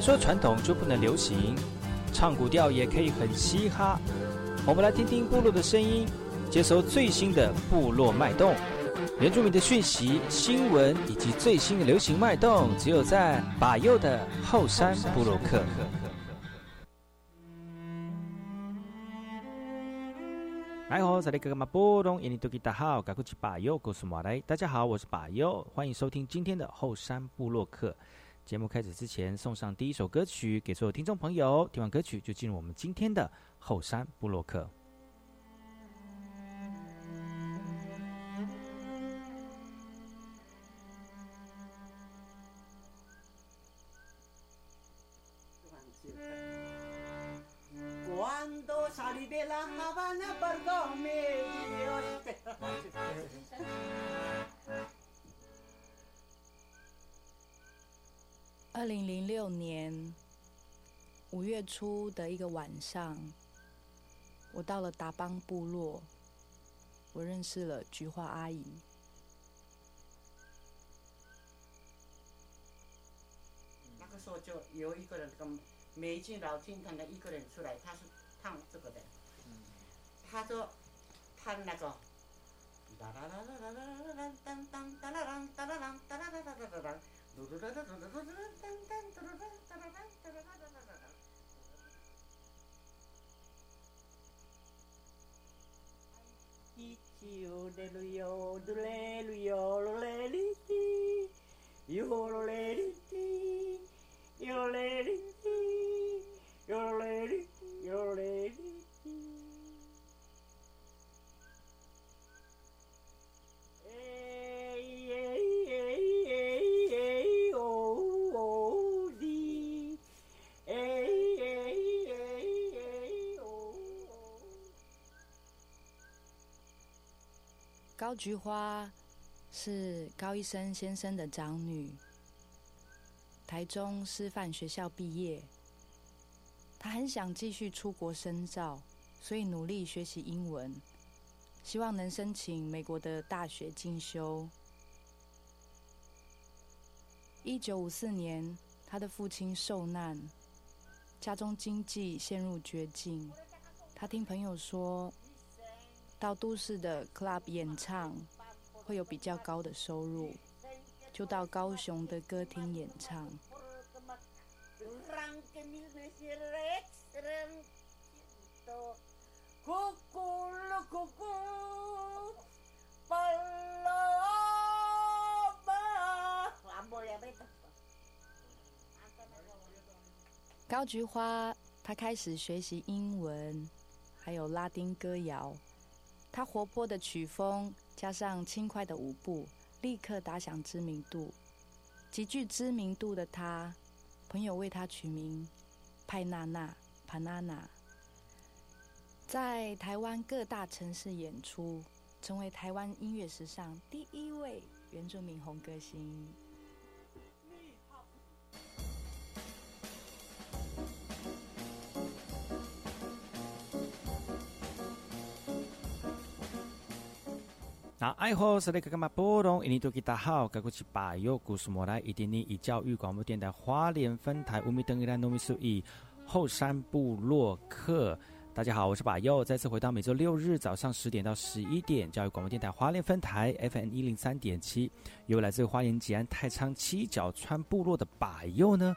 说传统就不能流行，唱古调也可以很嘻哈。我们来听听部落的声音，接收最新的部落脉动、原住民的讯息、新闻以及最新的流行脉动，只有在把右的后山部落克。来好，这里哥哥马波东，印尼多吉大好，赶快去把右告诉马来。大家好，我是把右，欢迎收听今天的后山部落客。节目开始之前，送上第一首歌曲给所有听众朋友。听完歌曲，就进入我们今天的后山部落克。二零零六年五月初的一个晚上，我到了达邦部落，我认识了菊花阿姨。那个时候就有一个人跟美金老金团的一个人出来，他是唱这个的，他说唱那个。一起游的旅游的嘞旅游了嘞哩哩，游了嘞哩哩，菊花是高一生先生的长女，台中师范学校毕业。她很想继续出国深造，所以努力学习英文，希望能申请美国的大学进修。一九五四年，他的父亲受难，家中经济陷入绝境。他听朋友说。到都市的 club 演唱会有比较高的收入，就到高雄的歌厅演唱。高菊花，他开始学习英文，还有拉丁歌谣。他活泼的曲风加上轻快的舞步，立刻打响知名度。极具知名度的他，朋友为他取名派娜娜 （Panana），在台湾各大城市演出，成为台湾音乐史上第一位原住民红歌星。那爱好是那个干嘛波动？印尼多吉大好，该过去把右故事莫来，一点点以教育广播电台花莲分台乌米登伊兰糯米苏以后山部落客。大家好，我是把右，再次回到每周六日早上十点到十一点，教育广播电台花莲分台 FM 一零三点七，由来自花莲吉安太仓七角川部落的把右呢。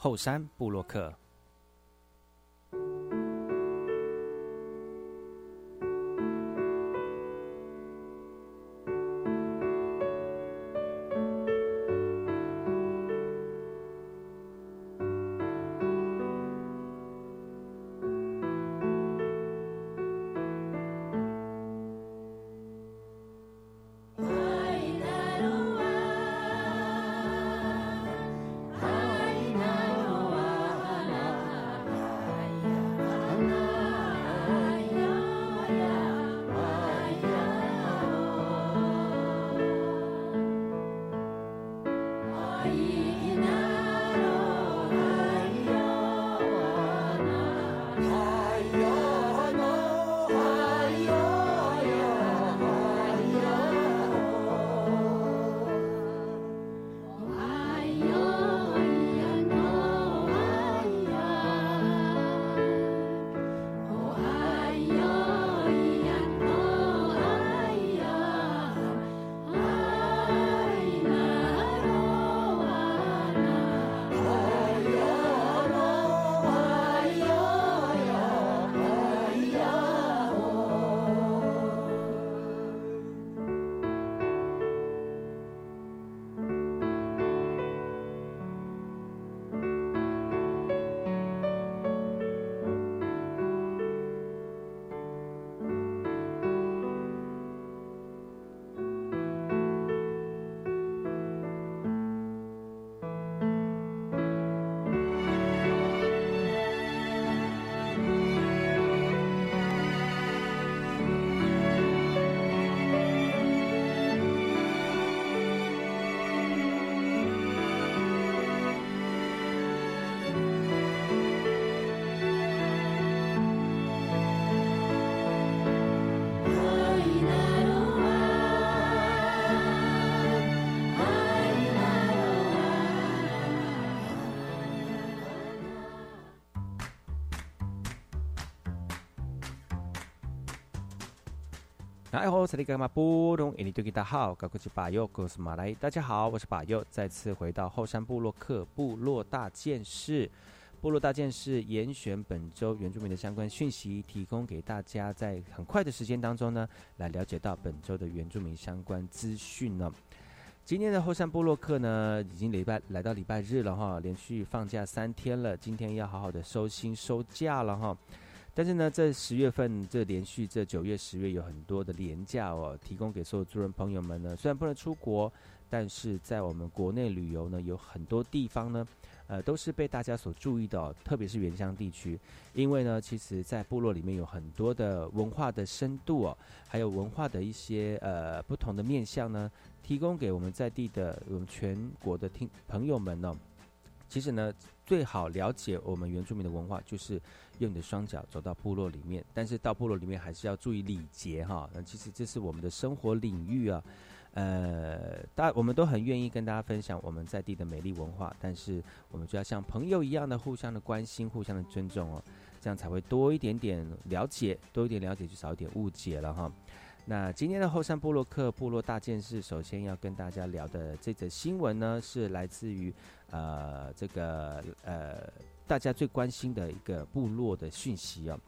后山布洛克。大好，这里干嘛不懂？印尼对大家好，高国际巴友，我是马来。大家好，我是巴友，再次回到后山部落客部落大件事。部落大件事严选本周原住民的相关讯息，提供给大家，在很快的时间当中呢，来了解到本周的原住民相关资讯呢。今天的后山部落客呢，已经礼拜来到礼拜日了哈，连续放假三天了，今天要好好的收心收假了哈。但是呢，这十月份这连续这九月、十月有很多的廉价哦，提供给所有族人朋友们呢。虽然不能出国，但是在我们国内旅游呢，有很多地方呢，呃，都是被大家所注意的。特别是原乡地区，因为呢，其实在部落里面有很多的文化的深度哦，还有文化的一些呃不同的面向呢，提供给我们在地的我们全国的听朋友们呢。其实呢，最好了解我们原住民的文化，就是用你的双脚走到部落里面。但是到部落里面还是要注意礼节哈。那其实这是我们的生活领域啊。呃，大我们都很愿意跟大家分享我们在地的美丽文化，但是我们就要像朋友一样的互相的关心、互相的尊重哦，这样才会多一点点了解，多一点了解就少一点误解了哈。那今天的后山部落客部落大件事，首先要跟大家聊的这则新闻呢，是来自于。呃，这个呃，大家最关心的一个部落的讯息啊，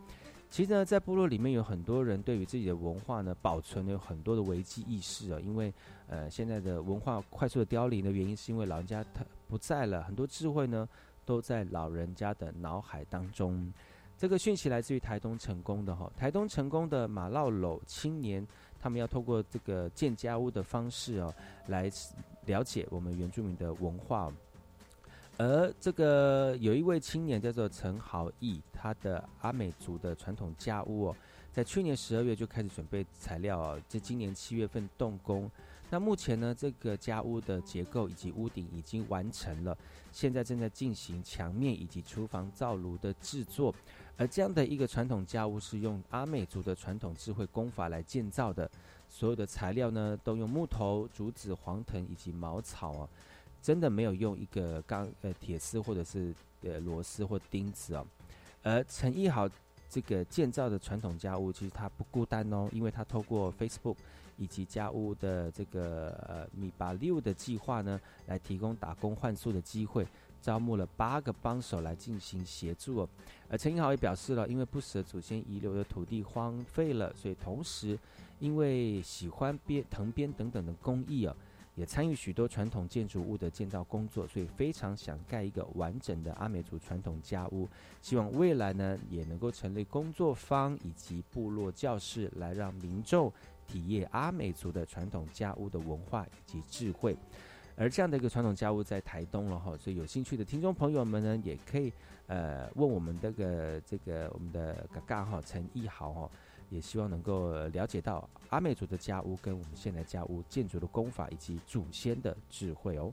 其实呢，在部落里面有很多人对于自己的文化呢，保存了很多的危机意识啊，因为呃，现在的文化快速的凋零的原因，是因为老人家他不在了，很多智慧呢都在老人家的脑海当中。这个讯息来自于台东成功的哈，台东成功的马烙楼青年，他们要透过这个建家屋的方式哦，来了解我们原住民的文化。而这个有一位青年叫做陈豪义，他的阿美族的传统家屋哦，在去年十二月就开始准备材料哦，在今年七月份动工。那目前呢，这个家屋的结构以及屋顶已经完成了，现在正在进行墙面以及厨房灶炉的制作。而这样的一个传统家屋是用阿美族的传统智慧工法来建造的，所有的材料呢都用木头、竹子、黄藤以及茅草啊。真的没有用一个钢呃铁丝或者是呃螺丝或钉子哦，而陈义豪这个建造的传统家屋其实他不孤单哦，因为他透过 Facebook 以及家屋的这个呃米巴六的计划呢，来提供打工换宿的机会，招募了八个帮手来进行协助哦。而陈义豪也表示了，因为不舍祖先遗留的土地荒废了，所以同时因为喜欢编藤编等等的工艺哦。也参与许多传统建筑物的建造工作，所以非常想盖一个完整的阿美族传统家屋。希望未来呢，也能够成立工作坊以及部落教室，来让民众体验阿美族的传统家屋的文化以及智慧。而这样的一个传统家屋在台东了哈，所以有兴趣的听众朋友们呢，也可以呃问我们这个这个我们的嘎嘎哈陈义豪哈。也希望能够了解到阿美族的家屋跟我们现在家屋建筑的功法以及祖先的智慧哦。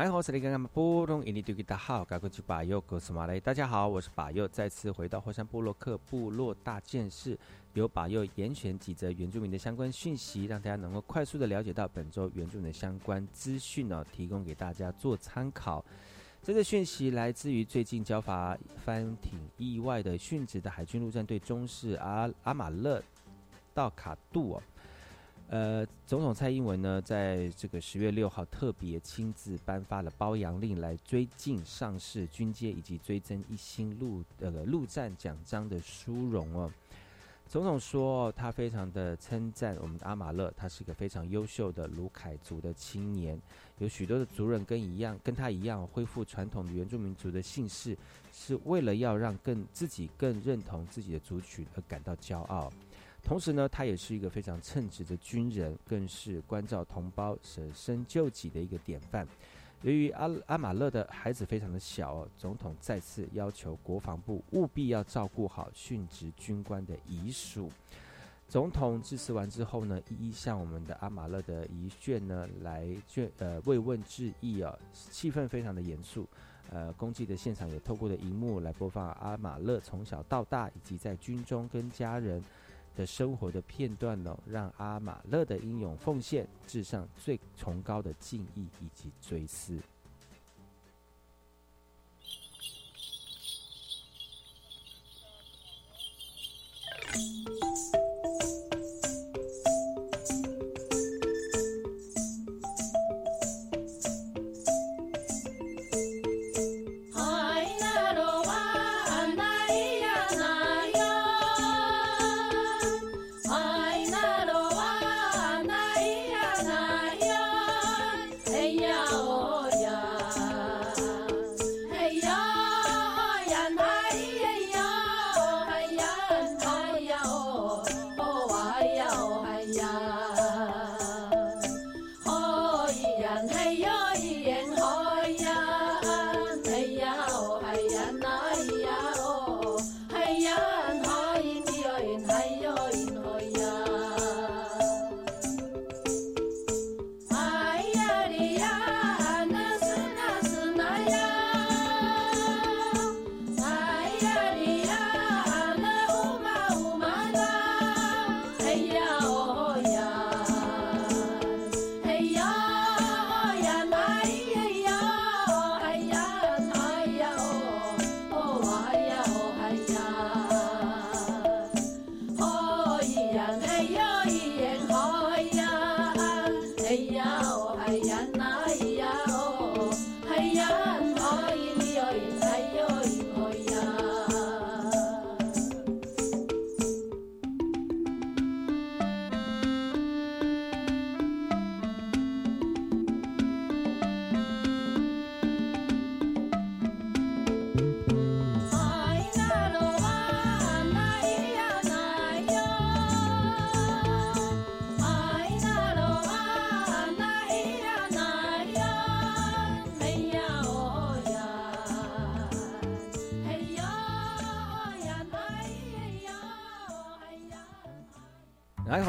来，我是你刚刚波隆印尼对吉大号，该过去巴佑格斯马雷。大家好，我是巴佑，再次回到火山部落克部落大件事，由巴佑严选几则原住民的相关讯息，让大家能够快速的了解到本周原住民的相关资讯哦，提供给大家做参考。这个讯息来自于最近交法翻挺意外的殉职的海军陆战队中士阿阿马勒道卡杜。呃，总统蔡英文呢，在这个十月六号特别亲自颁发了褒扬令，来追进上士军阶以及追增一星陆呃陆战奖章的殊荣哦。总统说，他非常的称赞我们的阿马勒，他是一个非常优秀的卢凯族的青年，有许多的族人跟一样，跟他一样恢复传统的原住民族的姓氏，是为了要让更自己更认同自己的族群而感到骄傲。同时呢，他也是一个非常称职的军人，更是关照同胞、舍身救己的一个典范。由于阿阿马勒的孩子非常的小，总统再次要求国防部务必要照顾好殉职军官的遗属。总统致辞完之后呢，一一向我们的阿马勒的遗眷呢来眷呃慰问致意啊，气氛非常的严肃。呃，公祭的现场也透过的荧幕来播放阿马勒从小到大以及在军中跟家人。的生活的片段呢，让阿马勒的英勇奉献致上最崇高的敬意以及追思。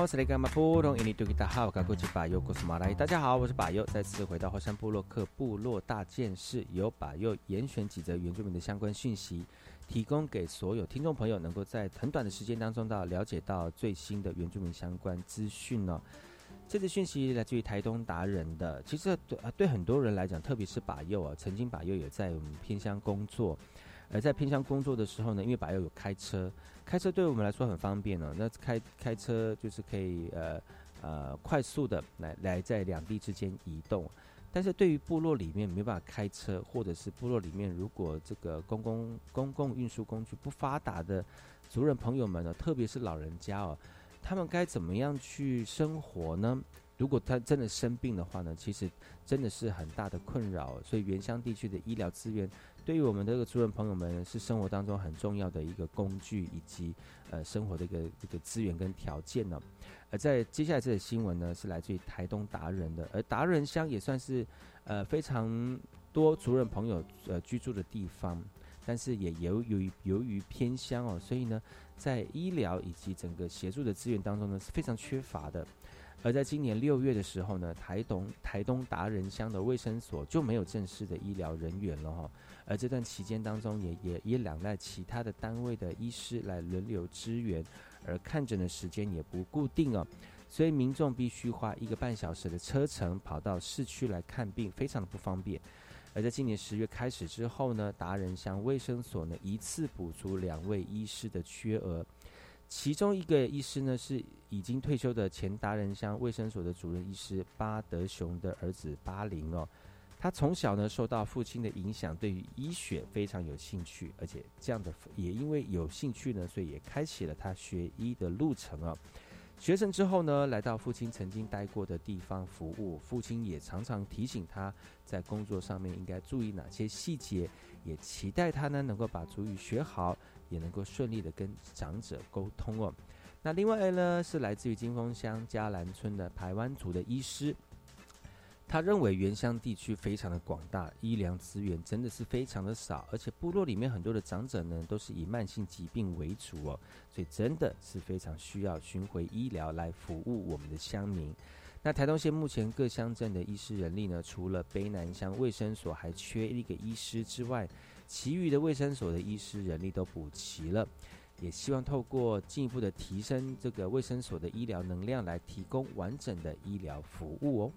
好，是那个马布隆印尼多吉达好，赶过去把右古斯马来。大家好，我是把右，再次回到火山部落克部落大件事，由把右严选几则原住民的相关讯息，提供给所有听众朋友，能够在很短的时间当中到了解到最新的原住民相关资讯呢。这次讯息来自于台东达人的，其实对啊对很多人来讲，特别是把右啊，曾经把右也在我们偏乡工作，而在偏乡工作的时候呢，因为把右有开车。开车对我们来说很方便呢。那开开车就是可以呃呃快速的来来在两地之间移动。但是对于部落里面没办法开车，或者是部落里面如果这个公共公共运输工具不发达的族人朋友们呢，特别是老人家哦，他们该怎么样去生活呢？如果他真的生病的话呢，其实真的是很大的困扰。所以原乡地区的医疗资源。对于我们这个族人朋友们，是生活当中很重要的一个工具，以及呃生活的一个一个资源跟条件呢。而在接下来这个新闻呢，是来自于台东达人的，而达人乡也算是呃非常多族人朋友呃居住的地方，但是也由由于由于偏乡哦，所以呢，在医疗以及整个协助的资源当中呢是非常缺乏的。而在今年六月的时候呢，台东台东达人乡的卫生所就没有正式的医疗人员了哈。而这段期间当中，也也也两赖其他的单位的医师来轮流支援，而看诊的时间也不固定哦，所以民众必须花一个半小时的车程跑到市区来看病，非常的不方便。而在今年十月开始之后呢，达人乡卫生所呢一次补足两位医师的缺额。其中一个医师呢是已经退休的前达人乡卫生所的主任医师巴德雄的儿子巴林哦，他从小呢受到父亲的影响，对于医学非常有兴趣，而且这样的也因为有兴趣呢，所以也开启了他学医的路程哦。学成之后呢，来到父亲曾经待过的地方服务，父亲也常常提醒他在工作上面应该注意哪些细节，也期待他呢能够把主语学好。也能够顺利的跟长者沟通哦。那另外呢，是来自于金峰乡嘉兰村的台湾族的医师，他认为原乡地区非常的广大，医疗资源真的是非常的少，而且部落里面很多的长者呢，都是以慢性疾病为主哦，所以真的是非常需要巡回医疗来服务我们的乡民。那台东县目前各乡镇的医师人力呢，除了卑南乡卫生所还缺一个医师之外，其余的卫生所的医师人力都补齐了，也希望透过进一步的提升这个卫生所的医疗能量，来提供完整的医疗服务哦。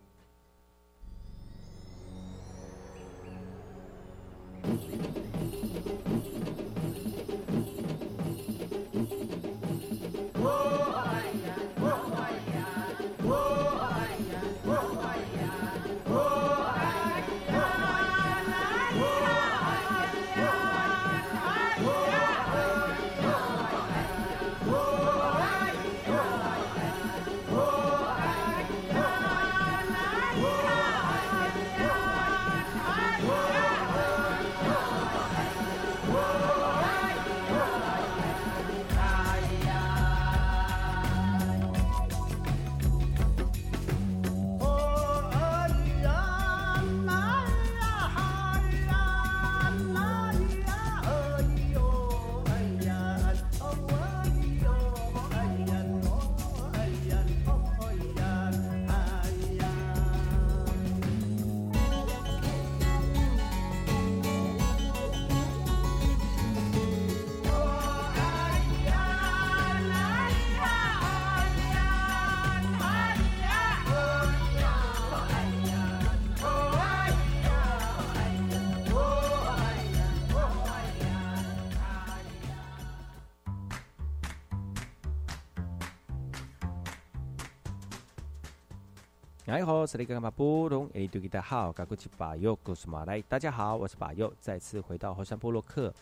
好，是那个马布隆，诶，对，大家好，我是巴佑，我是马来，大家好，我是巴佑，再次回到后山部落克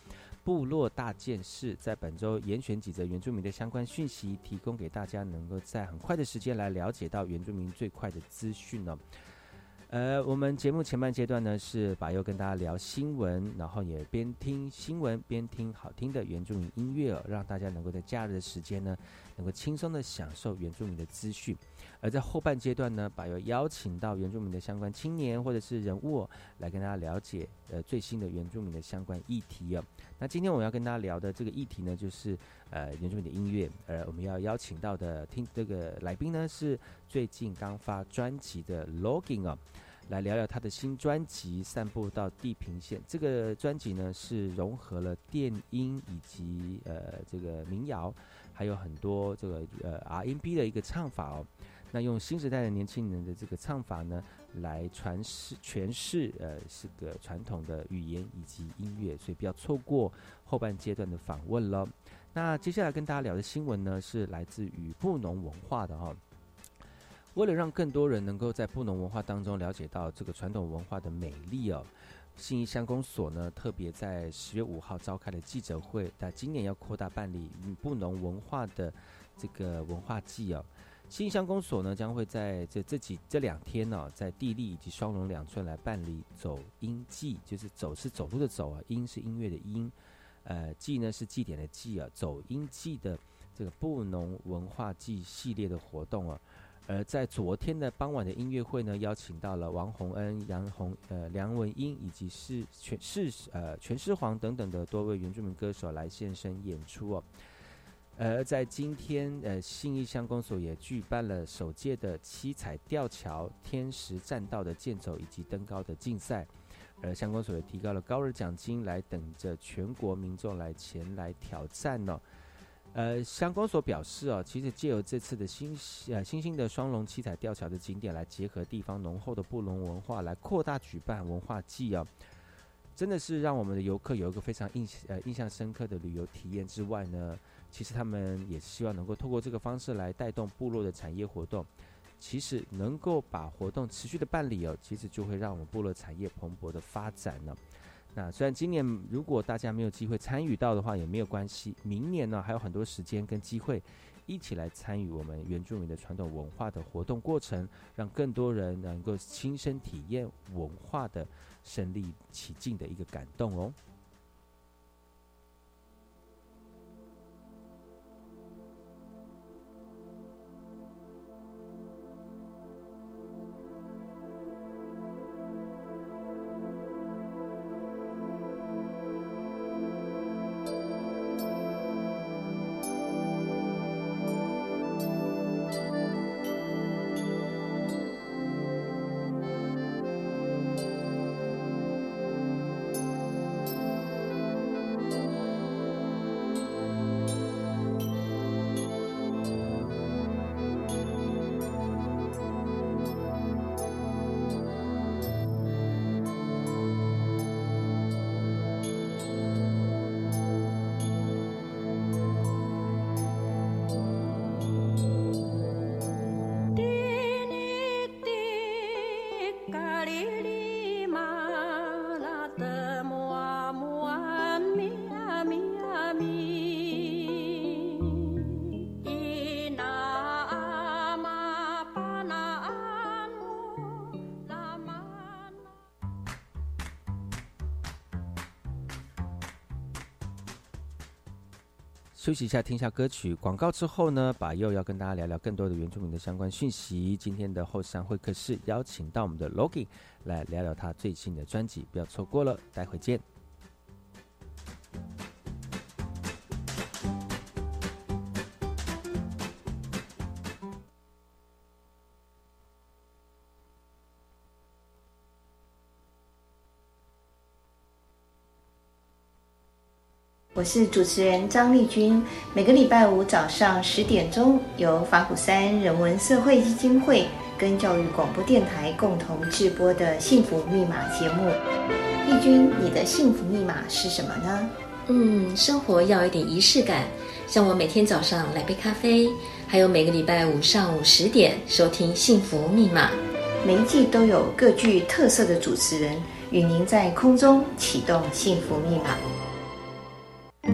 部落大件事，在本周严选几则原住民的相关讯息，提供给大家，能够在很快的时间来了解到原住民最快的资讯呢。呃，我们节目前半阶段呢，是把又跟大家聊新闻，然后也边听新闻边听好听的原住民音乐，让大家能够在假日的时间呢，能够轻松的享受原住民的资讯。而在后半阶段呢，把又邀请到原住民的相关青年或者是人物来跟大家了解呃最新的原住民的相关议题哦。那今天我们要跟大家聊的这个议题呢，就是呃原住民的音乐。而，我们要邀请到的听这个来宾呢，是最近刚发专辑的 Logging 哦。来聊聊他的新专辑《散步到地平线》。这个专辑呢，是融合了电音以及呃这个民谣，还有很多这个呃 RNB 的一个唱法哦。那用新时代的年轻人的这个唱法呢，来传释诠释呃是个传统的语言以及音乐，所以不要错过后半阶段的访问了。那接下来跟大家聊的新闻呢，是来自于布农文化的哈。为了让更多人能够在布农文化当中了解到这个传统文化的美丽哦，信义乡公所呢特别在十月五号召开了记者会，那今年要扩大办理布农文化的这个文化祭哦。信义乡公所呢将会在这这几这两天呢，在地利以及双龙两村来办理走音祭，就是走是走路的走啊，音是音乐的音，呃，祭呢是祭典的祭啊，走音祭的这个布农文化祭系列的活动啊。而在昨天的傍晚的音乐会呢，邀请到了王洪恩、杨洪、呃梁文英以及是全是呃全狮皇等等的多位原住民歌手来现身演出哦。而在今天，呃，信义乡公所也举办了首届的七彩吊桥、天石栈道的健走以及登高的竞赛，而乡公所也提高了高额奖金，来等着全国民众来前来挑战呢。呃，相关所表示哦，其实借由这次的新呃新兴的双龙七彩吊桥的景点，来结合地方浓厚的布隆文化，来扩大举办文化季哦，真的是让我们的游客有一个非常印呃印象深刻的旅游体验之外呢。其实他们也希望能够透过这个方式来带动部落的产业活动。其实能够把活动持续的办理哦，其实就会让我们部落产业蓬勃的发展呢。那虽然今年如果大家没有机会参与到的话，也没有关系。明年呢还有很多时间跟机会，一起来参与我们原住民的传统文化的活动过程，让更多人能够亲身体验文化的身临其境的一个感动哦。休息一下，听一下歌曲广告之后呢，把又要跟大家聊聊更多的原住民的相关讯息。今天的后山会客室邀请到我们的 Logi 来聊聊他最新的专辑，不要错过了，待会见。我是主持人张丽君，每个礼拜五早上十点钟，由法鼓山人文社会基金会跟教育广播电台共同制播的幸福密码节目。丽君，你的幸福密码是什么呢？嗯，生活要有点仪式感，像我每天早上来杯咖啡，还有每个礼拜五上午十点收听幸福密码。每一季都有各具特色的主持人与您在空中启动幸福密码。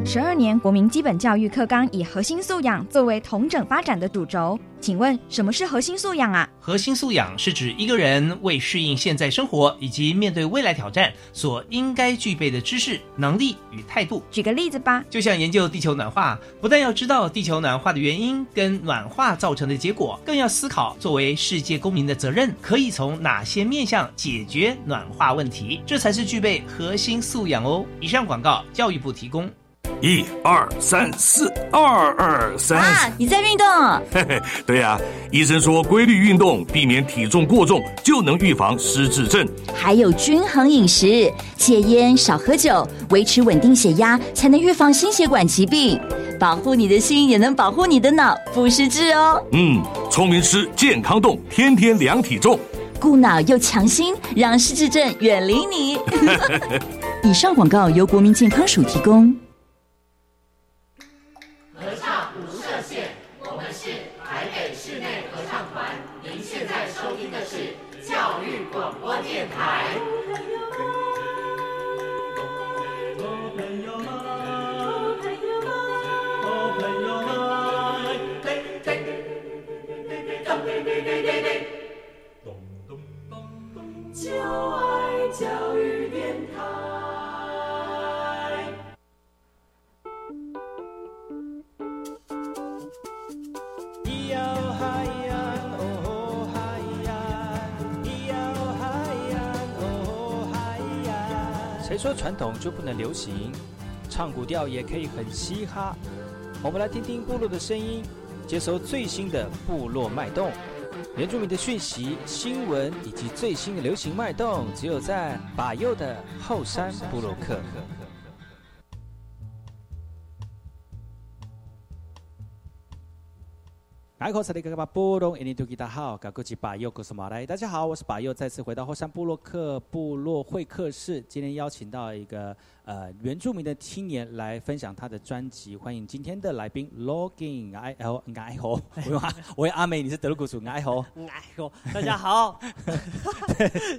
十二年国民基本教育课纲以核心素养作为统整发展的主轴，请问什么是核心素养啊？核心素养是指一个人为适应现在生活以及面对未来挑战所应该具备的知识、能力与态度。举个例子吧，就像研究地球暖化，不但要知道地球暖化的原因跟暖化造成的结果，更要思考作为世界公民的责任可以从哪些面向解决暖化问题，这才是具备核心素养哦。以上广告，教育部提供。一二三四，二二三。啊，你在运动？嘿嘿，对呀。医生说，规律运动，避免体重过重，就能预防失智症。还有均衡饮食，戒烟，少喝酒，维持稳定血压，才能预防心血管疾病。保护你的心，也能保护你的脑，不失智哦。嗯，聪明吃，健康动，天天量体重，顾脑又强心，让失智症远离你。以上广告由国民健康署提供。就爱教育电台。谁说传统就不能流行？唱古调也可以很嘻哈。我们来听听部落的声音，接收最新的部落脉动、原住民的讯息、新闻以及最新的流行脉动，只有在把右的后山部落克。爱口萨利格巴布隆，印尼土吉达好，嘎古吉巴佑古斯马来。大家好，我是巴佑，再次回到后山部落克部落会客室。今天邀请到一个呃原住民的青年来分享他的专辑，欢迎今天的来宾 Login I L I O。我阿我阿美，你是德鲁古族 I O。哎呦，大家好，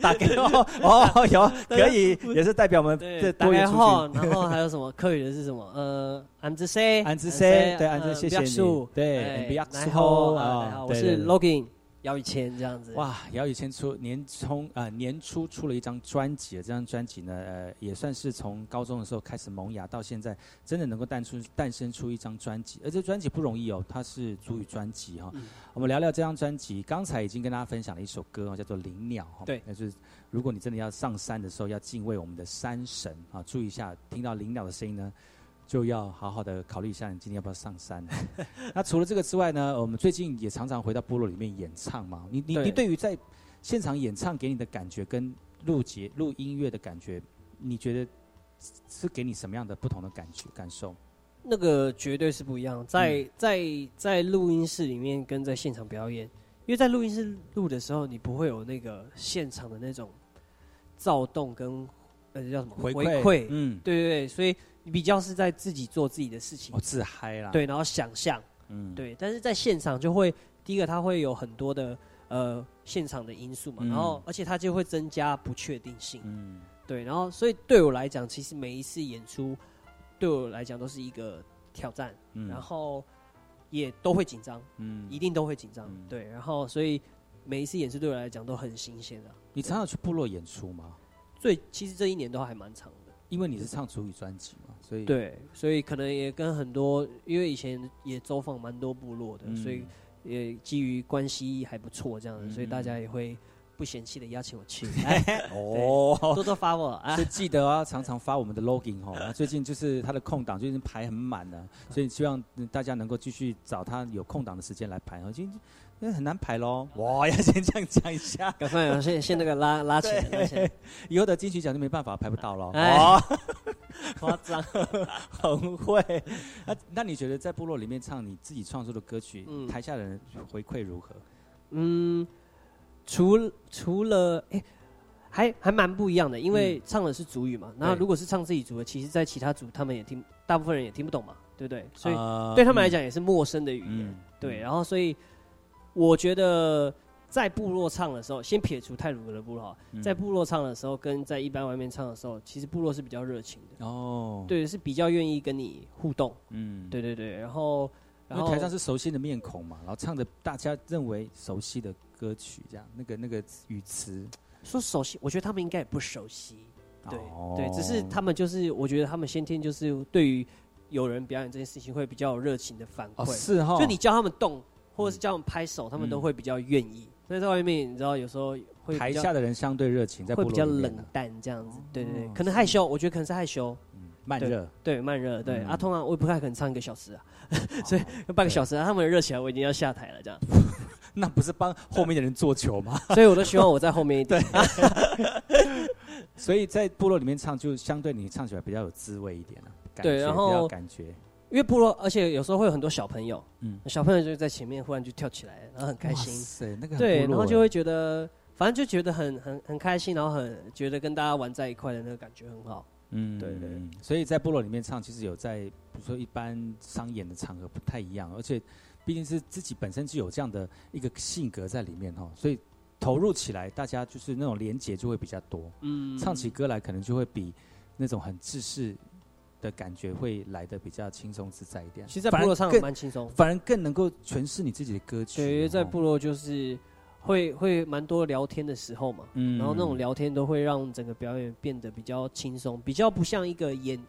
打给我哦，有可以，也是代表我们对打开后，然后还有什么客语的是什么？呃，安之 C，安之 C，对，安之谢谢你，对，比亚苏。啊，我是 Login 姚宇谦这样子。哇，姚宇谦出年初啊年初出了一张专辑，这张专辑呢，呃，也算是从高中的时候开始萌芽，到现在真的能够诞出诞生出一张专辑，而这专辑不容易哦，它是主语专辑哈。我们聊聊这张专辑，刚才已经跟大家分享了一首歌叫做《灵鸟》哈。对，那就是如果你真的要上山的时候，要敬畏我们的山神啊，注意一下，听到灵鸟的声音呢。就要好好的考虑一下，你今天要不要上山？那除了这个之外呢，我们最近也常常回到部落里面演唱嘛。你你你对于在现场演唱给你的感觉，跟录节录音乐的感觉，你觉得是给你什么样的不同的感觉感受？那个绝对是不一样，在在在录音室里面跟在现场表演，因为在录音室录的时候，你不会有那个现场的那种躁动跟呃叫什么回馈？嗯，对对对，所以。你比较是在自己做自己的事情，哦，自嗨啦，对，然后想象，嗯，对，但是在现场就会第一个，它会有很多的呃现场的因素嘛，然后而且它就会增加不确定性，嗯，对，然后所以对我来讲，其实每一次演出对我来讲都是一个挑战，嗯，然后也都会紧张，嗯，一定都会紧张，对，然后所以每一次演出对我来讲都很新鲜的。你常常去部落演出吗？最其实这一年都还蛮长的。因为你是唱主语专辑嘛，所以对，所以可能也跟很多，因为以前也走访蛮多部落的，所以也基于关系还不错这样子，所以大家也会不嫌弃的邀请我去。哦，多多发我啊！就记得啊，常常发我们的 login 哈。最近就是他的空档，最近排很满了，所以希望大家能够继续找他有空档的时间来排。今那很难排喽！我，要先这样讲一下，赶快先先那个拉拉起来，以后的金曲奖就没办法排不到了。哇，夸张，很会。那那你觉得在部落里面唱你自己创作的歌曲，台下的人回馈如何？嗯，除除了哎，还还蛮不一样的，因为唱的是主语嘛。那如果是唱自己族的，其实，在其他族他们也听，大部分人也听不懂嘛，对不对？所以对他们来讲也是陌生的语言。对，然后所以。我觉得在部落唱的时候，先撇除泰鲁格的部落，在部落唱的时候，跟在一般外面唱的时候，其实部落是比较热情的。哦，对，是比较愿意跟你互动，嗯，对对对，然后因为台上是熟悉的面孔嘛，然后唱的大家认为熟悉的歌曲，这样那个那个语词，说熟悉，我觉得他们应该也不熟悉，对对，只是他们就是我觉得他们先天就是对于有人表演这件事情会比较有热情的反馈，是哈，就你教他们动。或者是叫我们拍手，他们都会比较愿意。所以在外面，你知道有时候会台下的人相对热情，在会比较冷淡这样子。对对对，可能害羞，我觉得可能是害羞。慢热，对慢热，对。啊，通常我也不太可能唱一个小时啊，所以半个小时啊，他们热起来，我已经要下台了这样。那不是帮后面的人做球吗？所以我都希望我在后面一点。所以在部落里面唱，就相对你唱起来比较有滋味一点了。对，然后感觉。因为部落，而且有时候会有很多小朋友，嗯，小朋友就在前面，忽然就跳起来，然后很开心，那个对，然后就会觉得，反正就觉得很很很开心，然后很觉得跟大家玩在一块的那个感觉很好，嗯，对对。所以在部落里面唱，其实有在，比如说一般商演的场合不太一样，而且毕竟是自己本身就有这样的一个性格在里面哈，所以投入起来，大家就是那种连结就会比较多，嗯，唱起歌来可能就会比那种很自视。的感觉会来的比较轻松自在一点。其实，在部落唱蛮轻松，反而更能够诠释你自己的歌曲。对，在部落就是会会蛮多聊天的时候嘛，嗯，然后那种聊天都会让整个表演变得比较轻松，比较不像一个演，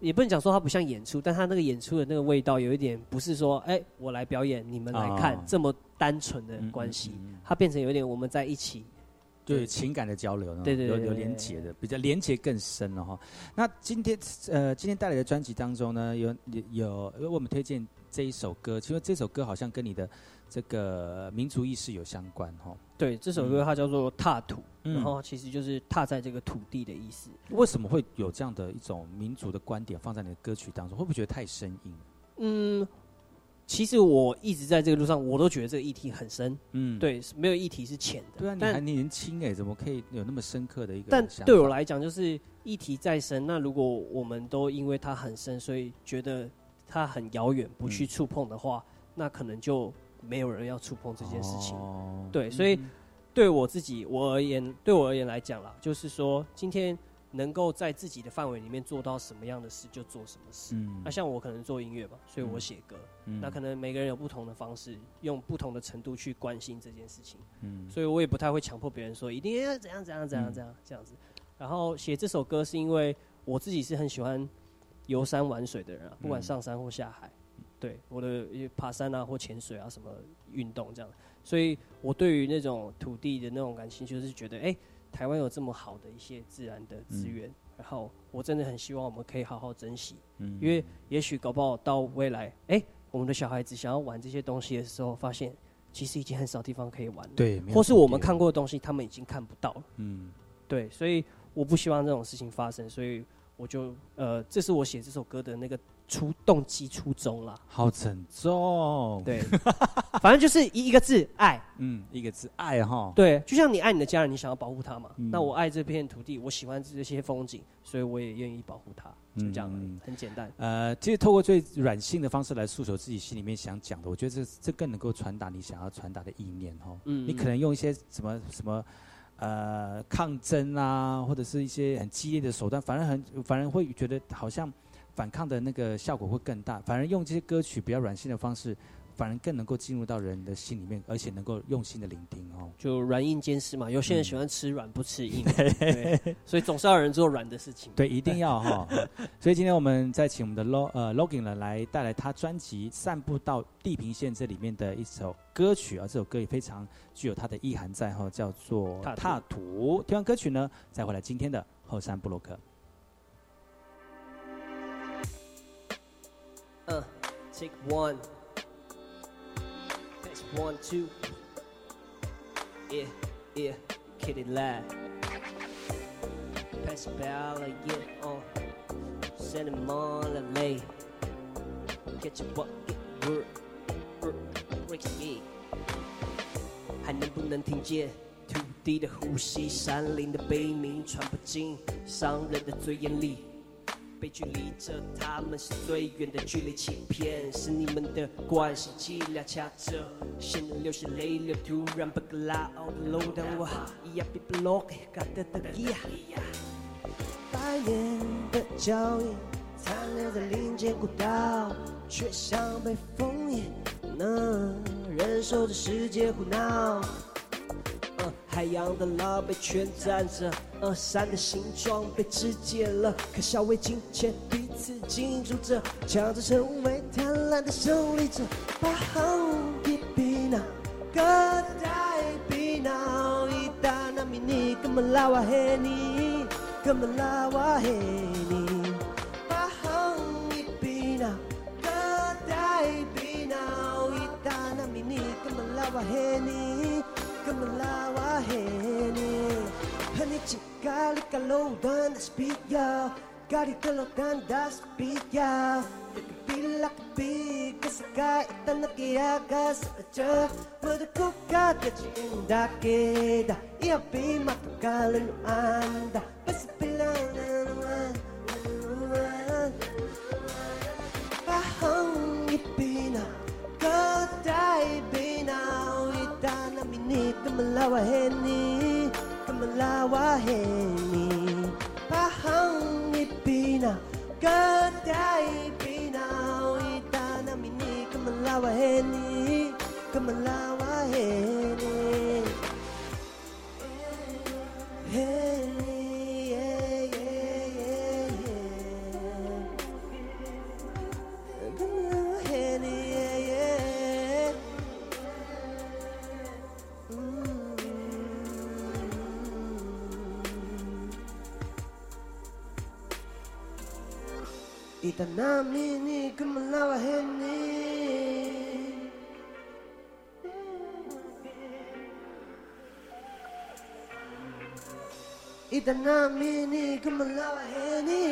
也不能讲说它不像演出，但它那个演出的那个味道有一点不是说，哎，我来表演，你们来看这么单纯的关系，它变成有点我们在一起对情感的交流呢，有有对对有有连结的，比较连结更深了哈。那今天呃，今天带来的专辑当中呢，有有有为我们推荐这一首歌，其实这首歌好像跟你的这个民族意识有相关哈。对，这首歌它叫做《踏土》，嗯然后其实就是踏在这个土地的意思。为什么会有这样的一种民族的观点放在你的歌曲当中？会不会觉得太生硬？嗯，其实我一直在这个路上，我都觉得这个议题很深。嗯，对，没有议题是浅的。对啊，你但还年轻哎，怎么可以有那么深刻的一个？但对我来讲，就是议题再深，那如果我们都因为它很深，所以觉得它很遥远，不去触碰的话，那可能就没有人要触碰这件事情。哦对，所以对我自己我而言，对我而言来讲啦，就是说今天能够在自己的范围里面做到什么样的事，就做什么事。嗯那像我可能做音乐嘛，所以我写歌。嗯那可能每个人有不同的方式，用不同的程度去关心这件事情。嗯所以我也不太会强迫别人说一定要怎样怎样怎样怎样这样子。然后写这首歌是因为我自己是很喜欢游山玩水的人啊，不管嗯上山或下海，对我的爬山啊或潜水啊什么运动这样，所以我对于那种土地的那种感情，就是觉得哎、台湾有这么好的一些自然的资源，然后我真的很希望我们可以好好珍惜，嗯。因为也许搞不好到未来，哎、我们的小孩子想要玩这些东西的时候，发现其实已经很少地方可以玩了，对或是我们看过的东西，他们已经看不到了。嗯。对，所以我不希望这种事情发生，所以我就呃，这是我写这首歌的那个初动机初衷了。好沉重。对，反正就是一一个字爱。嗯，一个字爱哈。对，就像你爱你的家人，你想要保护他嘛。嗯那我爱这片土地，我喜欢这些风景，所以我也愿意保护它，就这样而已，嗯很简单。呃，其实透过最软性的方式来诉求自己心里面想讲的，我觉得这这更能够传达你想要传达的意念哈。嗯你可能用一些什么什么呃抗争啊，或者是一些很激烈的手段，反而很反而会觉得好像反抗的那个效果会更大。反而用这些歌曲比较软性的方式，反而更能够进入到人的心里面，而且能够用心的聆听哦。就软硬兼施嘛，有些人嗯喜欢吃软不吃硬，对，所以总是要有人做软的事情。对，一定要哈。所以今天我们再请我们的 Log 呃 Logan 呢来带来他专辑《散步到地平线》这里面的一首歌曲啊，这首歌也非常具有它的意涵在哈，叫做踏土踏土。听完歌曲呢，再回来今天的后山布洛克。take one. That's one, two. Yeah, yeah, kitty lie. Pass a ball, yeah, uh. Send him on the lay. Get your bucket, work, work, break it. 还能不能听见土地的呼吸？山林的悲鸣传不进商人的嘴眼里。 被距离着他们是最远的距离，欺骗是你们的关系伎俩掐着，现在流血泪流，突然被个拉奥的楼当我一样被 block，嘎哒哒呀。百年的脚印残留在林间古道，却像被封印，能忍受这世界胡闹。太阳的浪被圈占着，呃，山的形状被肢解了，可笑为金钱彼此进驻着，抢着成为贪婪的胜利者，把行一比那各代比那伊达那米尼，根本拉瓦嘿尼，根本拉瓦嘿尼，把行一比那各代比那伊达那米尼，根本拉瓦嘿尼。Galikalo dan speed ya. Galikalo dan da speed ya. Bila kapi kasaka ita nakiaga sa kacha Madaku ka kachi indake da Iya pi matakalan anda Basta pilanan Pahang ipina Kotay binaw Ita na minita malawahenin malawaheni Pahang ipina Kaday pinaw Ita namini kamalawaheni Kamalawaheni تماميني كم الله وهني. إذا ناميني كم الله وهني.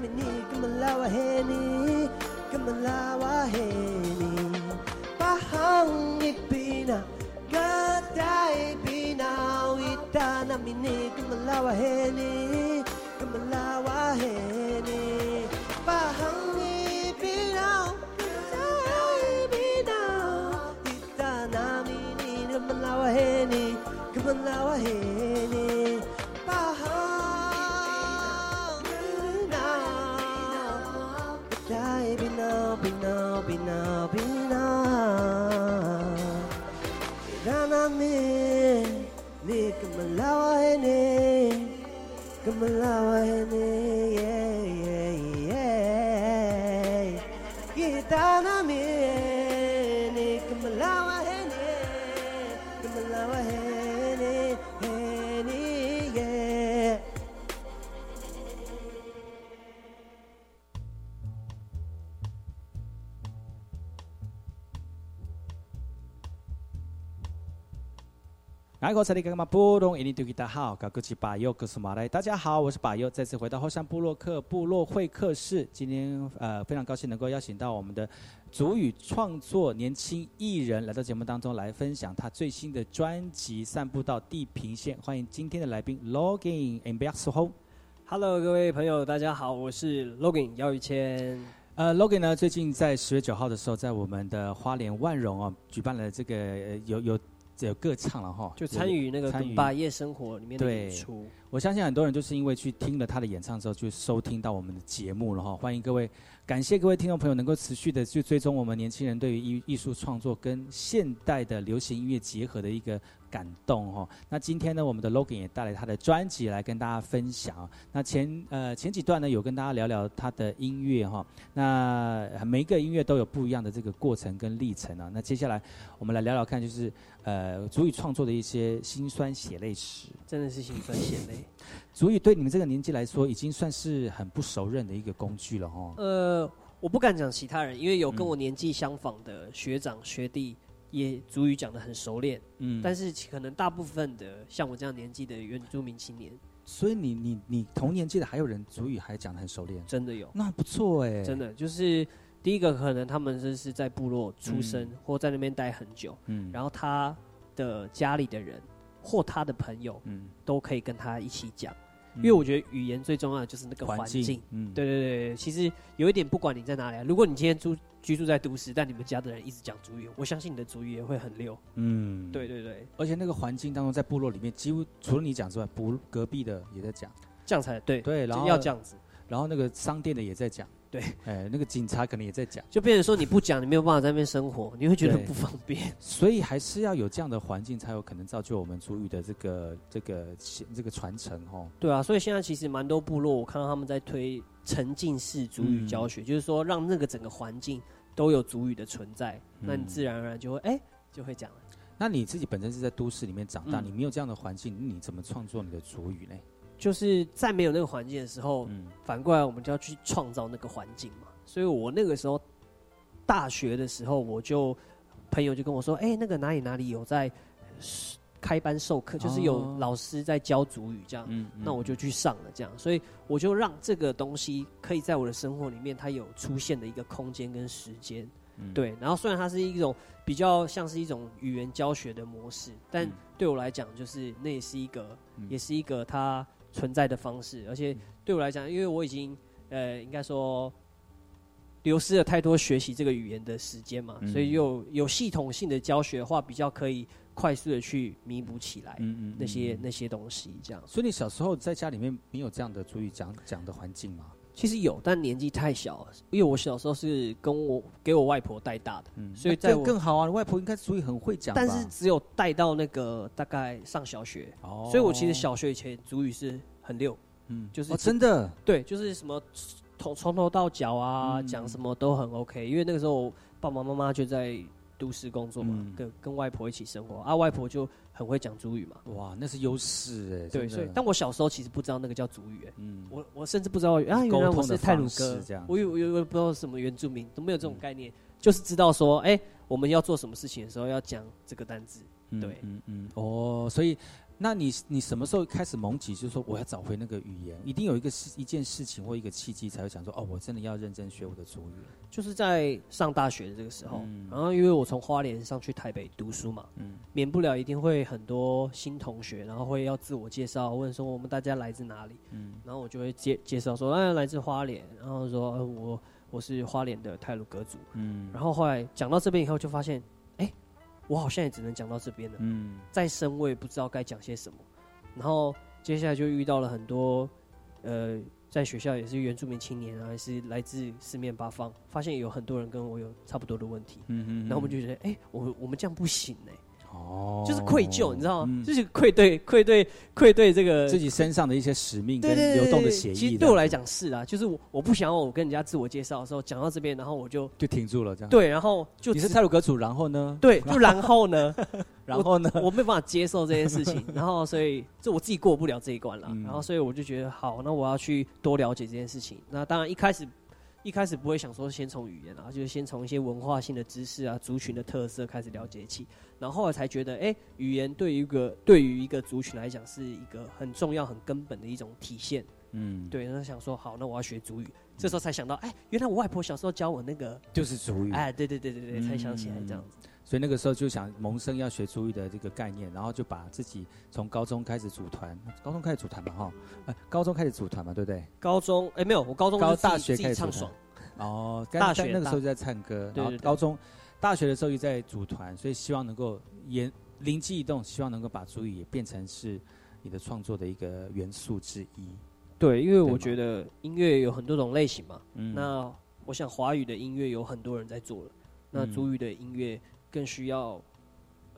مني كم الله وهيني كم الله وهيني Dana mini gumalawa heni gumalawa heni Bahani binao Dai binao Dana mini gumalawa heni gumalawa heni Narayan 爱国彩礼格玛布隆伊尼杜吉达好，高哥吉巴尤格苏马来，大家好，我是巴尤，再次回到后山部落客部落会客室。今天呃非常高兴能够邀请到我们的主语创作年轻艺人来到节目当中来分享他最新的专辑《散步到地平线》。欢迎今天的来宾 b a k Home。Hello，各位朋友，大家好，我是 Logan 姚宇谦。呃，Logan 呢，最近在十月九号的时候，在我们的花莲万荣哦，举办了这个呃有有有歌唱了哈，就参与那个参与《巴夜生活》里面的演出。我相信很多人就是因为去听了他的演唱之后，就收听到我们的节目了哈。欢迎各位，感谢各位听众朋友能够持续的去追踪我们年轻人对于艺艺术创作跟现代的流行音乐结合的一个感动哈。那今天呢，我们的 Logan 也带来他的专辑来跟大家分享。那前呃前几段呢，有跟大家聊聊他的音乐哈。那每一个音乐都有不一样的这个过程跟历程啊。那接下来我们来聊聊看，就是呃足以创作的一些辛酸血泪史。真的是辛酸血泪。足以对你们这个年纪来说，已经算是很不熟认的一个工具了哦。呃，我不敢讲其他人，因为有跟我年纪相仿的学长学弟，也足语讲的很熟练。嗯但是可能大部分的像我这样年纪的原住民青年，所以你你你同年纪的还有人足语还讲的很熟练，真的有，那不错哎，真的就是第一个可能他们是是在部落出生、嗯。或在那边待很久，嗯。然后他的家里的人或他的朋友，嗯。都可以跟他一起讲。嗯。因为我觉得语言最重要的就是那个环境。环境，嗯。对对对，其实有一点，不管你在哪里啊，如果你今天住居住在都市，但你们家的人一直讲主语，我相信你的主语也会很溜。嗯，对对对，而且那个环境当中，在部落里面，几乎除了你讲之外，不隔壁的也在讲，这样才对对，然后要这样子，然后那个商店的也在讲，对，哎，那个警察可能也在讲，就变成说你不讲，你没有办法在那边生活，你会觉得很不方便。所以还是要有这样的环境，才有可能造就我们主语的这个这个这个传承哦。对啊，所以现在其实蛮多部落，我看到他们在推沉浸式主语教学，就是说让那个整个环境都有主语的存在，那你嗯自然而然就会哎、就会讲了。那你自己本身是在都市里面长大，嗯你没有这样的环境，你怎么创作你的主语呢？就是在没有那个环境的时候，嗯。反过来我们就要去创造那个环境嘛。所以我那个时候大学的时候，我就朋友就跟我说：“哎、那个哪里哪里有在呃开班授课，就是有哦老师在教主语这样。嗯。那我就去上了这样，所以我就让这个东西可以在我的生活里面，它有出现的一个空间跟时间。嗯。对，然后虽然它是一种比较像是一种语言教学的模式，但嗯。对我来讲，就是那也是一个，嗯。也是一个它存在的方式。而且对我来讲，因为我已经呃，应该说流失了太多学习这个语言的时间嘛，嗯所以有有系统性的教学的话，比较可以快速的去弥补起来嗯嗯那些那些东西。这样所以你小时候在家里面没有这样的注意讲讲的环境吗？其实有，但年纪太小了，因为我小时候是跟我给我外婆带大的，嗯，所以在更好啊！外婆应该主语很会讲吧，但是只有带到那个大概上小学，哦。所以我其实小学以前主语是很溜，嗯。就是哦真的？对，就是什么从从头到脚啊，嗯。讲、什么都很 OK。因为那个时候爸爸妈妈就在都市工作嘛，嗯。跟跟外婆一起生活，啊，外婆就很会讲主语嘛。哇，那是优势哎。对，所以但我小时候其实不知道那个叫主语，哎，嗯，我我甚至不知道啊，原来我是泰鲁哥这样，我以为我也不知道什么原住民，都没有这种概念，就是知道说，哎，我们要做什么事情的时候要讲这个单字，嗯对，嗯嗯，哦，所以那你你什么时候开始萌起，就是说我要找回那个语言？一定有一个事一件事情或一个契机，才会想说，哦，我真的要认真学我的主语。就是在上大学的这个时候，嗯。然后因为我从花莲上去台北读书嘛，嗯。免不了一定会很多新同学，然后会要自我介绍，问说我们大家来自哪里，嗯。然后我就会介介绍说，哎，来自花莲，然后说、呃我我是花莲的泰鲁格族，嗯。然后后来讲到这边以后，就发现，哎，我好像也只能讲到这边了，嗯。再深我也不知道该讲些什么，然后接下来就遇到了很多，呃，在学校也是原住民青年啊，还是来自四面八方，发现有很多人跟我有差不多的问题，嗯嗯然后我们就觉得，哎、我我们这样不行哎、哦，就是愧疚，你知道吗？嗯就是愧对愧对愧对这个自己身上的一些使命跟对对对流动的对血液。其实对我来讲是啊，就是我我不想要我跟人家自我介绍的时候讲到这边，然后我就就停住了，这样。对，然后就你是只泰鲁格主，然后呢？对，就然后呢，然后呢我我没办法接受这件事情，然后所以这我自己过不了这一关了，嗯然后所以我就觉得好，那我要去多了解这件事情。那当然一开始一开始不会想说先从语言啊，就是先从一些文化性的知识啊、族群的特色开始了解起，然后后来才觉得，哎、语言对于一个对于一个族群来讲是一个很重要、很根本的一种体现。嗯，对，然后想说好，那我要学族语。这时候才想到，哎，原来我外婆小时候教我那个就是族语。哎，对对对对对，才想起来这样子。所以那个时候就想萌生要学珠语的这个概念，然后就把自己从高中开始组团，高中开始组团嘛哈，哎，高中开始组团嘛，对不对？高中哎没有，我高中高是大学开始组团爽。哦，大学那个时候就在唱歌，然后对对对高中、大学的时候又在组团，所以希望能够也灵机一动，希望能够把珠语也变成是你的创作的一个元素之一。对，因为我觉得音乐有很多种类型嘛。嗯那我想华语的音乐有很多人在做了，那嗯族语的音乐更需要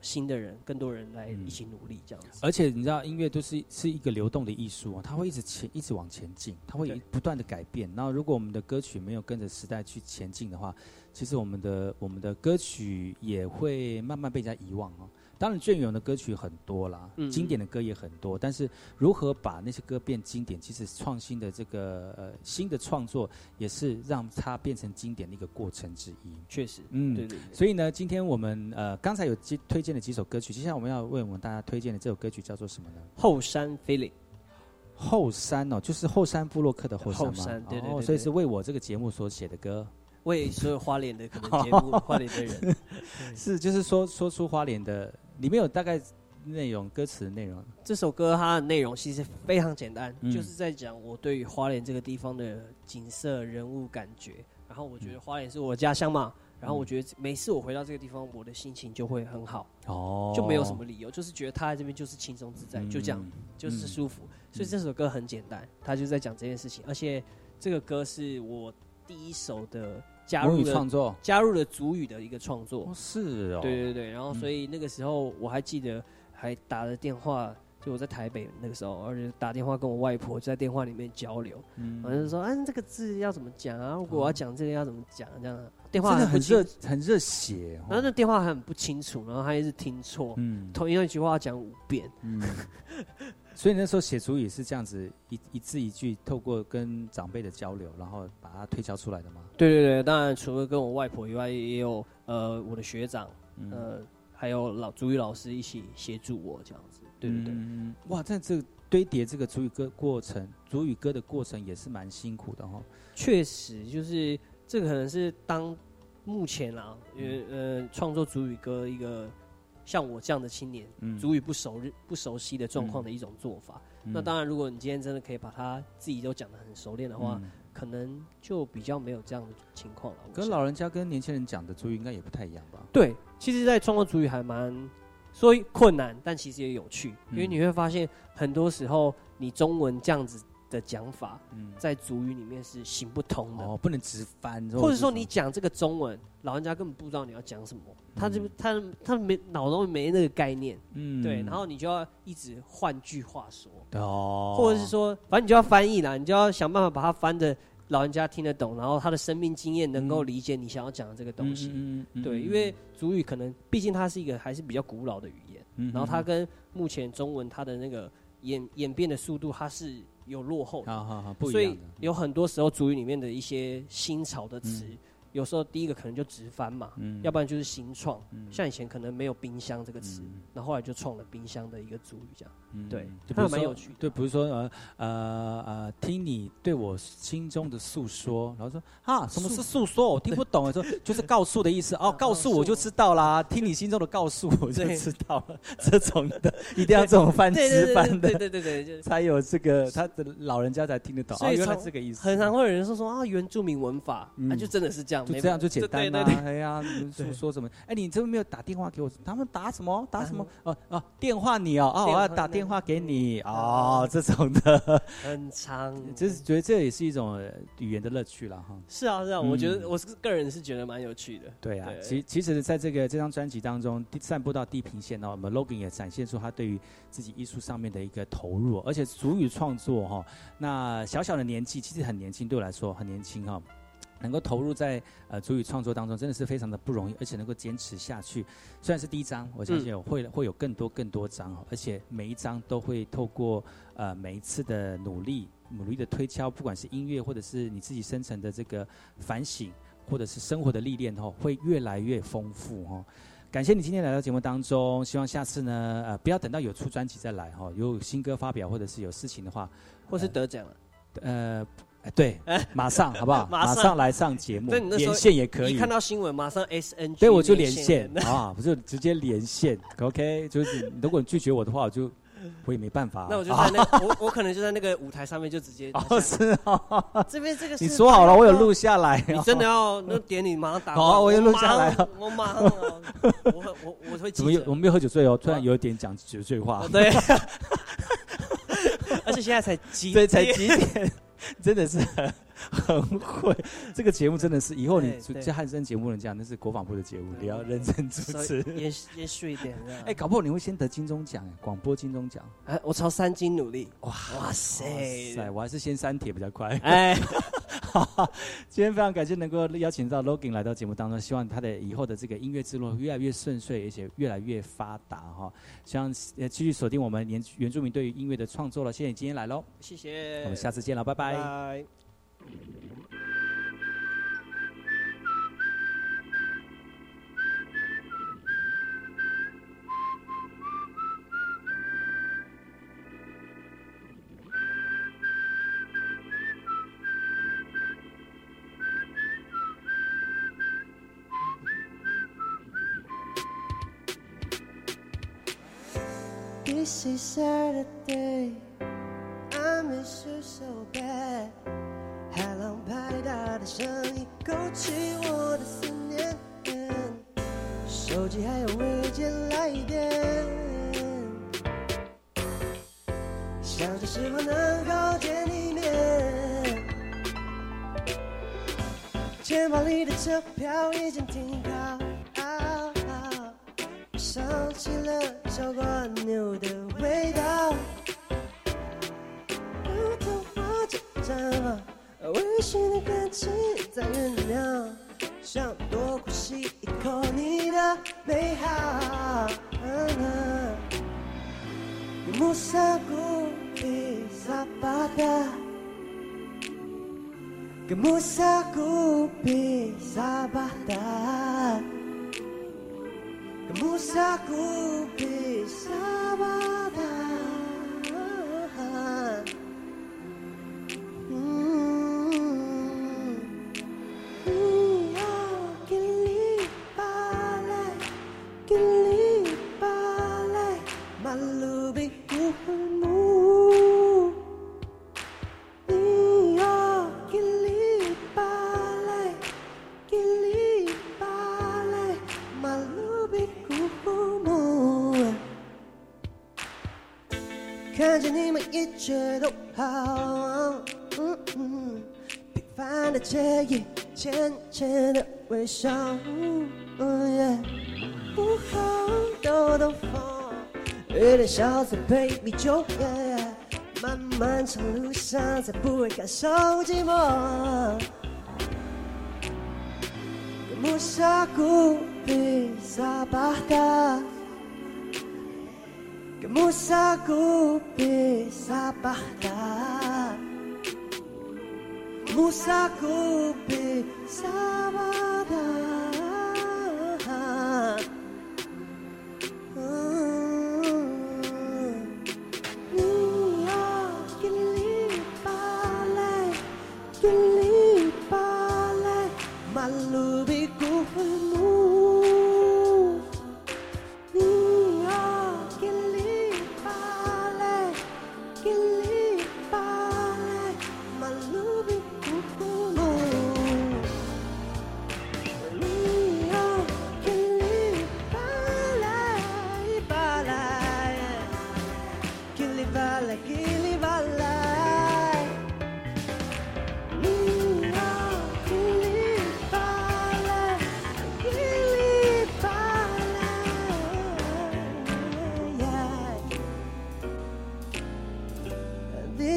新的人，更多人来嗯一起努力这样子。而且你知道，音乐都是是一个流动的艺术啊，它会一直前一直往前进，它会对不断的改变。然后，如果我们的歌曲没有跟着时代去前进的话，其实我们的我们的歌曲也会慢慢被人家遗忘哦。当然，隽永的歌曲很多啦，嗯经典的歌也很多，但是如何把那些歌变经典，其实创新的这个呃新的创作，也是让它变成经典的一个过程之一。确实，嗯，对对对所以呢，今天我们呃刚才有推推荐了几首歌曲，接下来我们要为我们大家推荐的这首歌曲叫做什么呢？后山 feeling。后山哦，就是后山部落克的后山吗？后山对对哦，对对所以是为我这个节目所写的歌。为所有花莲的可能节目花莲的人，是就是说说出花莲的，里面有大概内容歌词的内容。这首歌它的内容其实非常简单，嗯。就是在讲我对于花莲这个地方的景色、人物感觉。然后我觉得花莲是我的家乡嘛，然后我觉得每次我回到这个地方，我的心情就会很好，哦，就没有什么理由，就是觉得他在这边就是轻松自在，就这样嗯，就是舒服。所以这首歌很简单，他就在讲这件事情，而且这个歌是我第一首的加入了创作。加入了主语的一个创作。哦，是哦，对对对，然后所以那个时候我还记得还打了电话，就我在台北那个时候，而且打电话跟我外婆就在电话里面交流，嗯。然后就说，啊，这个字要怎么讲啊？如果我要讲这个要怎么讲？这样电话很热，很热血哦。然后那电话还很不清楚，然后他一直听错，嗯。同样一句话讲五遍，嗯，所以那时候写主语是这样子一一字一句，透过跟长辈的交流，然后把它推敲出来的吗？对对对，当然除了跟我外婆以外，也有呃我的学长，嗯呃还有老主语老师一起协助我这样子。对对对，嗯，哇，但这堆叠这个主语歌过程，主语歌的过程也是蛮辛苦的哈、哦。确实就是这个可能是当目前啦，呃呃创作主语歌一个像我这样的青年，嗯主语不熟不熟悉的状况的一种做法。嗯那当然，如果你今天真的可以把它自己都讲得很熟练的话，嗯可能就比较没有这样的情况了。跟老人家跟年轻人讲的主语应该也不太一样吧？对，其实，在创作主语还蛮说困难，但其实也有趣，因为嗯你会发现很多时候你中文这样子的讲法，嗯。在主语里面是行不通的。哦，不能直翻，或者说你讲这个中文，老人家根本不知道你要讲什么，他就他他没脑中没那个概念，嗯。对，然后你就要一直换句话说，哦，或者是说，反正你就要翻译啦，你就要想办法把它翻的老人家听得懂，然后他的生命经验能够理解你想要讲的这个东西。嗯嗯对，因为主语可能毕竟它是一个还是比较古老的语言，嗯。然后它跟目前中文它的那个演演变的速度，它是有落后的。好好好，不一所以的。有很多时候主语里面的一些新潮的词，有时候第一个可能就直翻嘛，嗯要不然就是新创。嗯像以前可能没有冰箱这个词，嗯然后后来就创了冰箱的一个主语，这样。嗯对就比它如说蛮有趣的对，比如说呃呃呃，听你对我心中的诉说，然后说啊，什么是诉说？我听不懂。说就是告诉的意思哦，告诉我就知道啦。听你心中的告诉，我就知道了。这种的一定要这种翻对对对直翻的，对对对对对才有这个他的老人家才听得懂。哦，所以原来这个意思。很常会有人说说啊，原住民文法，啊，嗯就真的是这样，没就这样就简单啦、对对对哎呀，诉说什么？哎，你怎么没有打电话给我？他们打什么？打什么打什么？哦哦，电话你哦，哦，我要打电话给你。哦，这种的，很长。就是觉得这也是一种呃语言的乐趣了哈。是啊是啊，我觉得嗯我是个人是觉得蛮有趣的。对啊，对。其其实在这个这张专辑当中，散步到地平线呢，我们 Logan 也展现出他对于自己艺术上面的一个投入，而且主语创作哈、那小小的年纪其实很年轻，对我来说很年轻哈、能够投入在呃主语创作当中，真的是非常的不容易，而且能够坚持下去。虽然是第一章，我相信有会、会有更多更多章哦，而且每一章都会透过呃每一次的努力、努力的推敲，不管是音乐或者是你自己生成的这个反省，或者是生活的历练哦，会越来越丰富哦。感谢你今天来到节目当中，希望下次呢，呃，不要等到有出专辑再来哈、有新歌发表或者是有事情的话，或是得奖了，呃，哎对，马上好不好？马上来上节目，连线也可以。一看到新闻马上 S N G，对，我就连线啊，不是直接连线，OK？就是如果你拒绝我的话，我就我也没办法。那我就在那我我可能就在那个舞台上面就直接 哦是啊，这边这个你说好了，我有录下来。你真的要那点你马上打好，我又录下来了，我马上哦我我我会怎么有我们没有喝酒醉哦？突然有点讲酒醉话哦。对，而且现在才几对，才几点？真的是很会，这个节目真的是以后你对对就汉声节目能这样，那是国防部的节目，你要认真主持。严严肃一点。哎，搞不好你会先得金钟奖，哎广播金钟奖。哎，我朝三金努力。哇哇塞塞，我还是先删帖比较快。哎，今天非常感谢能够邀请到 Logan 来到节目当中，希望他的以后的这个音乐之路越来越顺遂，而且越来越发达哈。希望呃继续锁定我们原原住民对于音乐的创作了。谢谢你今天来喽，谢谢，我们下次见了，拜拜。拜。This is Saturday, I miss you so bad。海浪拍打的声音勾起我的思念，手机还有未接来电，想着是否能够见一面。钱包里的车票已经停靠。想起了小蜗牛的放，微醺的感情在酝酿，想多呼吸一口你的美好。Kemusaku bisa pada Kemusaku bisa pada Kemusaku bisa pada Hmm. 被辜负，你，看着你们一切都好，平凡的惬意，浅浅的微笑。有点小嘴配米酒，漫漫长路上才不会感受寂寞。Kamu saku bisa bahta Kamu saku bisa bahta Kamu saku bisa bahta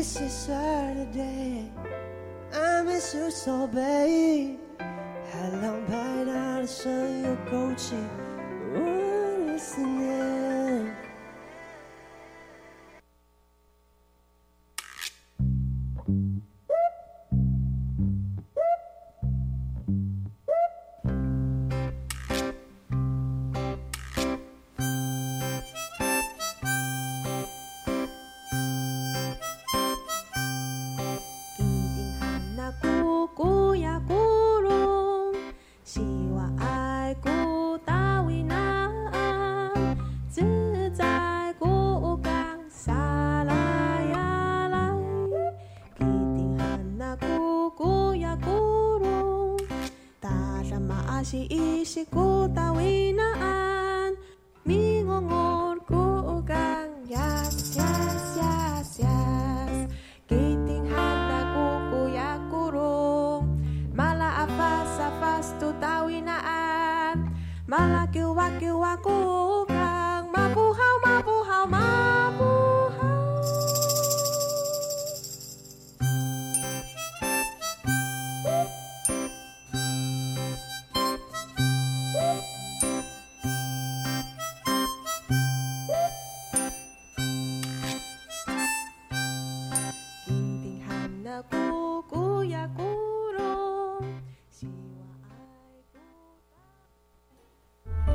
This is Saturday I miss you so babe 海浪拍打的声音